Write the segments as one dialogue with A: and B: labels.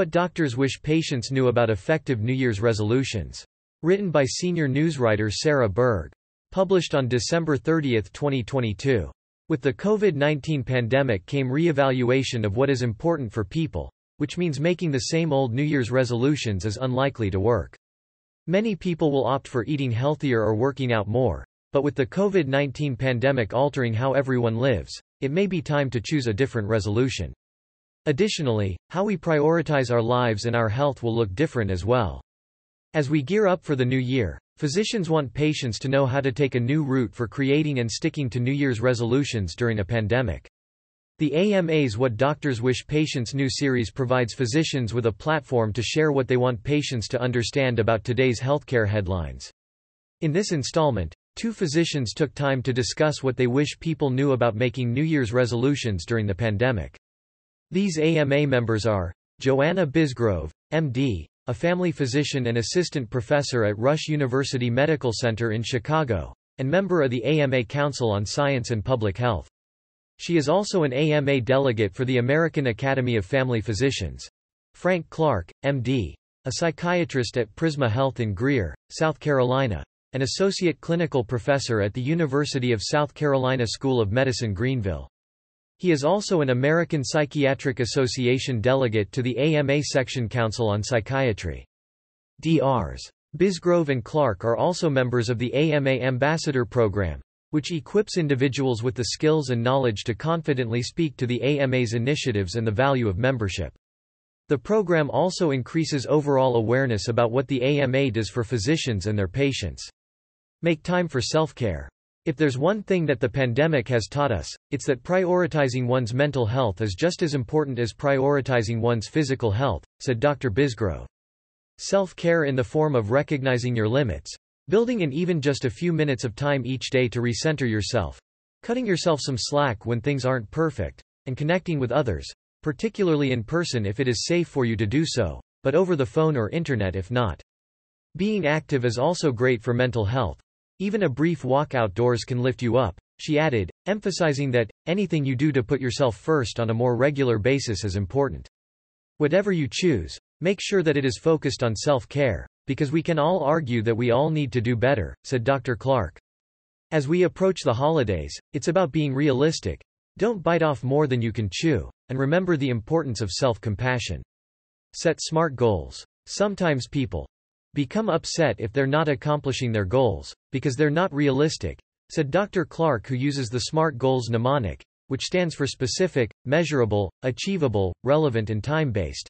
A: What doctors wish patients knew about effective New Year's resolutions. Written by senior newswriter Sarah Berg. Published on December 30, 2022. With the COVID-19 pandemic came re-evaluation of what is important for people, which means making the same old New Year's resolutions is unlikely to work. Many people will opt for eating healthier or working out more, but with the COVID-19 pandemic altering how everyone lives, it may be time to choose a different resolution. Additionally, how we prioritize our lives and our health will look different as well. As we gear up for the new year, physicians want patients to know how to take a new route for creating and sticking to New Year's resolutions during a pandemic. The AMA's What Doctors Wish Patients Knew series provides physicians with a platform to share what they want patients to understand about today's healthcare headlines. In this installment, two physicians took time to discuss what they wish people knew about making New Year's resolutions during the pandemic. These AMA members are Joanna Bisgrove, MD, a family physician and assistant professor at Rush University Medical Center in Chicago, and member of the AMA Council on Science and Public Health. She is also an AMA delegate for the American Academy of Family Physicians. Frank Clark, MD, a psychiatrist at Prisma Health in Greer, South Carolina, an associate clinical professor at the University of South Carolina School of Medicine Greenville. He is also an American Psychiatric Association delegate to the AMA Section Council on Psychiatry. Drs. Bisgrove and Clark are also members of the AMA Ambassador Program, which equips individuals with the skills and knowledge to confidently speak to the AMA's initiatives and the value of membership. The program also increases overall awareness about what the AMA does for physicians and their patients. Make time for self-care. If there's one thing that the pandemic has taught us, it's that prioritizing one's mental health is just as important as prioritizing one's physical health, said Dr. Bisgrove. Self-care in the form of recognizing your limits, building in even just a few minutes of time each day to recenter yourself, cutting yourself some slack when things aren't perfect, and connecting with others, particularly in person if it is safe for you to do so, but over the phone or internet if not. Being active is also great for mental health, even a brief walk outdoors can lift you up, she added, emphasizing that, anything you do to put yourself first on a more regular basis is important. Whatever you choose, make sure that it is focused on self-care, because we can all argue that we all need to do better, said Dr. Clark. As we approach the holidays, it's about being realistic. Don't bite off more than you can chew, and remember the importance of self-compassion. Set smart goals. Sometimes people, become upset if they're not accomplishing their goals, because they're not realistic, said Dr. Clark who uses the SMART goals mnemonic, which stands for specific, measurable, achievable, relevant and time-based.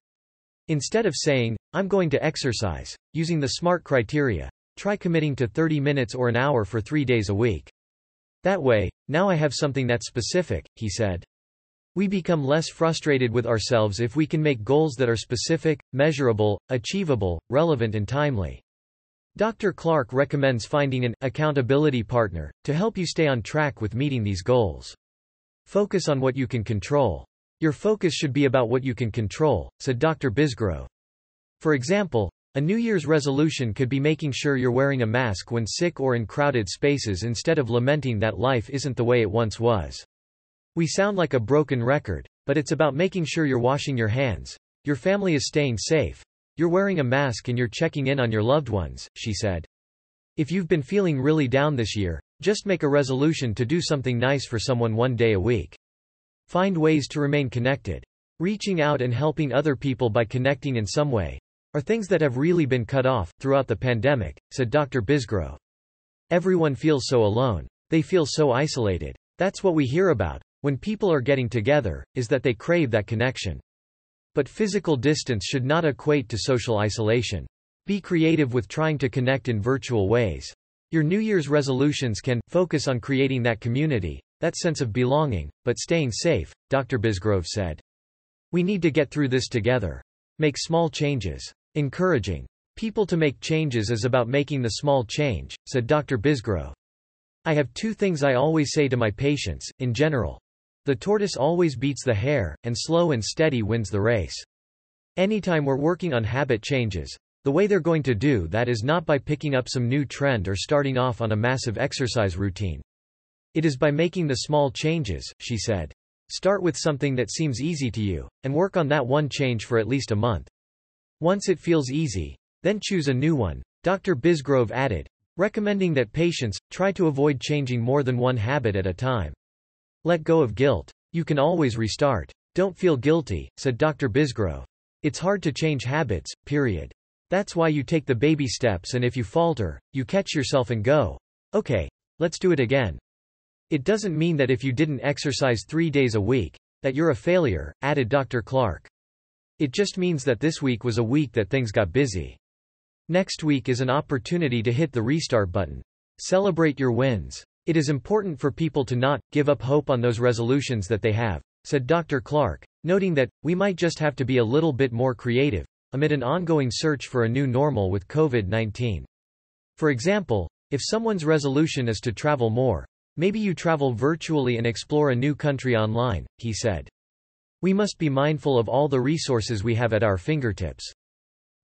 A: Instead of saying, I'm going to exercise, using the SMART criteria, try committing to 30 minutes or an hour for three days a week. That way, now I have something that's specific, he said. We become less frustrated with ourselves if we can make goals that are specific, measurable, achievable, relevant and timely. Dr. Clark recommends finding an accountability partner to help you stay on track with meeting these goals. Focus on what you can control. Your focus should be about what you can control, said Dr. Bisgrove. For example, a New Year's resolution could be making sure you're wearing a mask when sick or in crowded spaces instead of lamenting that life isn't the way it once was. We sound like a broken record, but it's about making sure you're washing your hands. Your family is staying safe. You're wearing a mask and you're checking in on your loved ones, she said. If you've been feeling really down this year, just make a resolution to do something nice for someone one day a week. Find ways to remain connected. Reaching out and helping other people by connecting in some way are things that have really been cut off throughout the pandemic, said Dr. Bisgrove. Everyone feels so alone. They feel so isolated. That's what we hear about, when people are getting together, is that they crave that connection. But physical distance should not equate to social isolation. Be creative with trying to connect in virtual ways. Your New Year's resolutions can focus on creating that community, that sense of belonging, but staying safe, Dr. Bisgrove said. We need to get through this together. Make small changes. Encouraging people to make changes is about making the small change, said Dr. Bisgrove. I have two things I always say to my patients, in general. The tortoise always beats the hare, and slow and steady wins the race. Anytime we're working on habit changes, the way they're going to do that is not by picking up some new trend or starting off on a massive exercise routine. It is by making the small changes, she said. Start with something that seems easy to you, and work on that one change for at least a month. Once it feels easy, then choose a new one, Dr. Bisgrove added, recommending that patients try to avoid changing more than one habit at a time. Let go of guilt. You can always restart. Don't feel guilty, said Dr. Bisgrove. It's hard to change habits, period. That's why you take the baby steps and if you falter, you catch yourself and go, okay, let's do it again. It doesn't mean that if you didn't exercise three days a week, that you're a failure, added Dr. Clark. It just means that this week was a week that things got busy. Next week is an opportunity to hit the restart button. Celebrate your wins. It is important for people to not give up hope on those resolutions that they have, said Dr. Clark, noting that we might just have to be a little bit more creative amid an ongoing search for a new normal with COVID-19. For example, if someone's resolution is to travel more, maybe you travel virtually and explore a new country online, he said. We must be mindful of all the resources we have at our fingertips.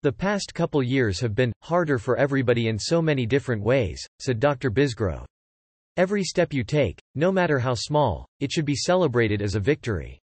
A: The past couple years have been harder for everybody in so many different ways, said Dr. Bisgrove. Every step you take, no matter how small, it should be celebrated as a victory.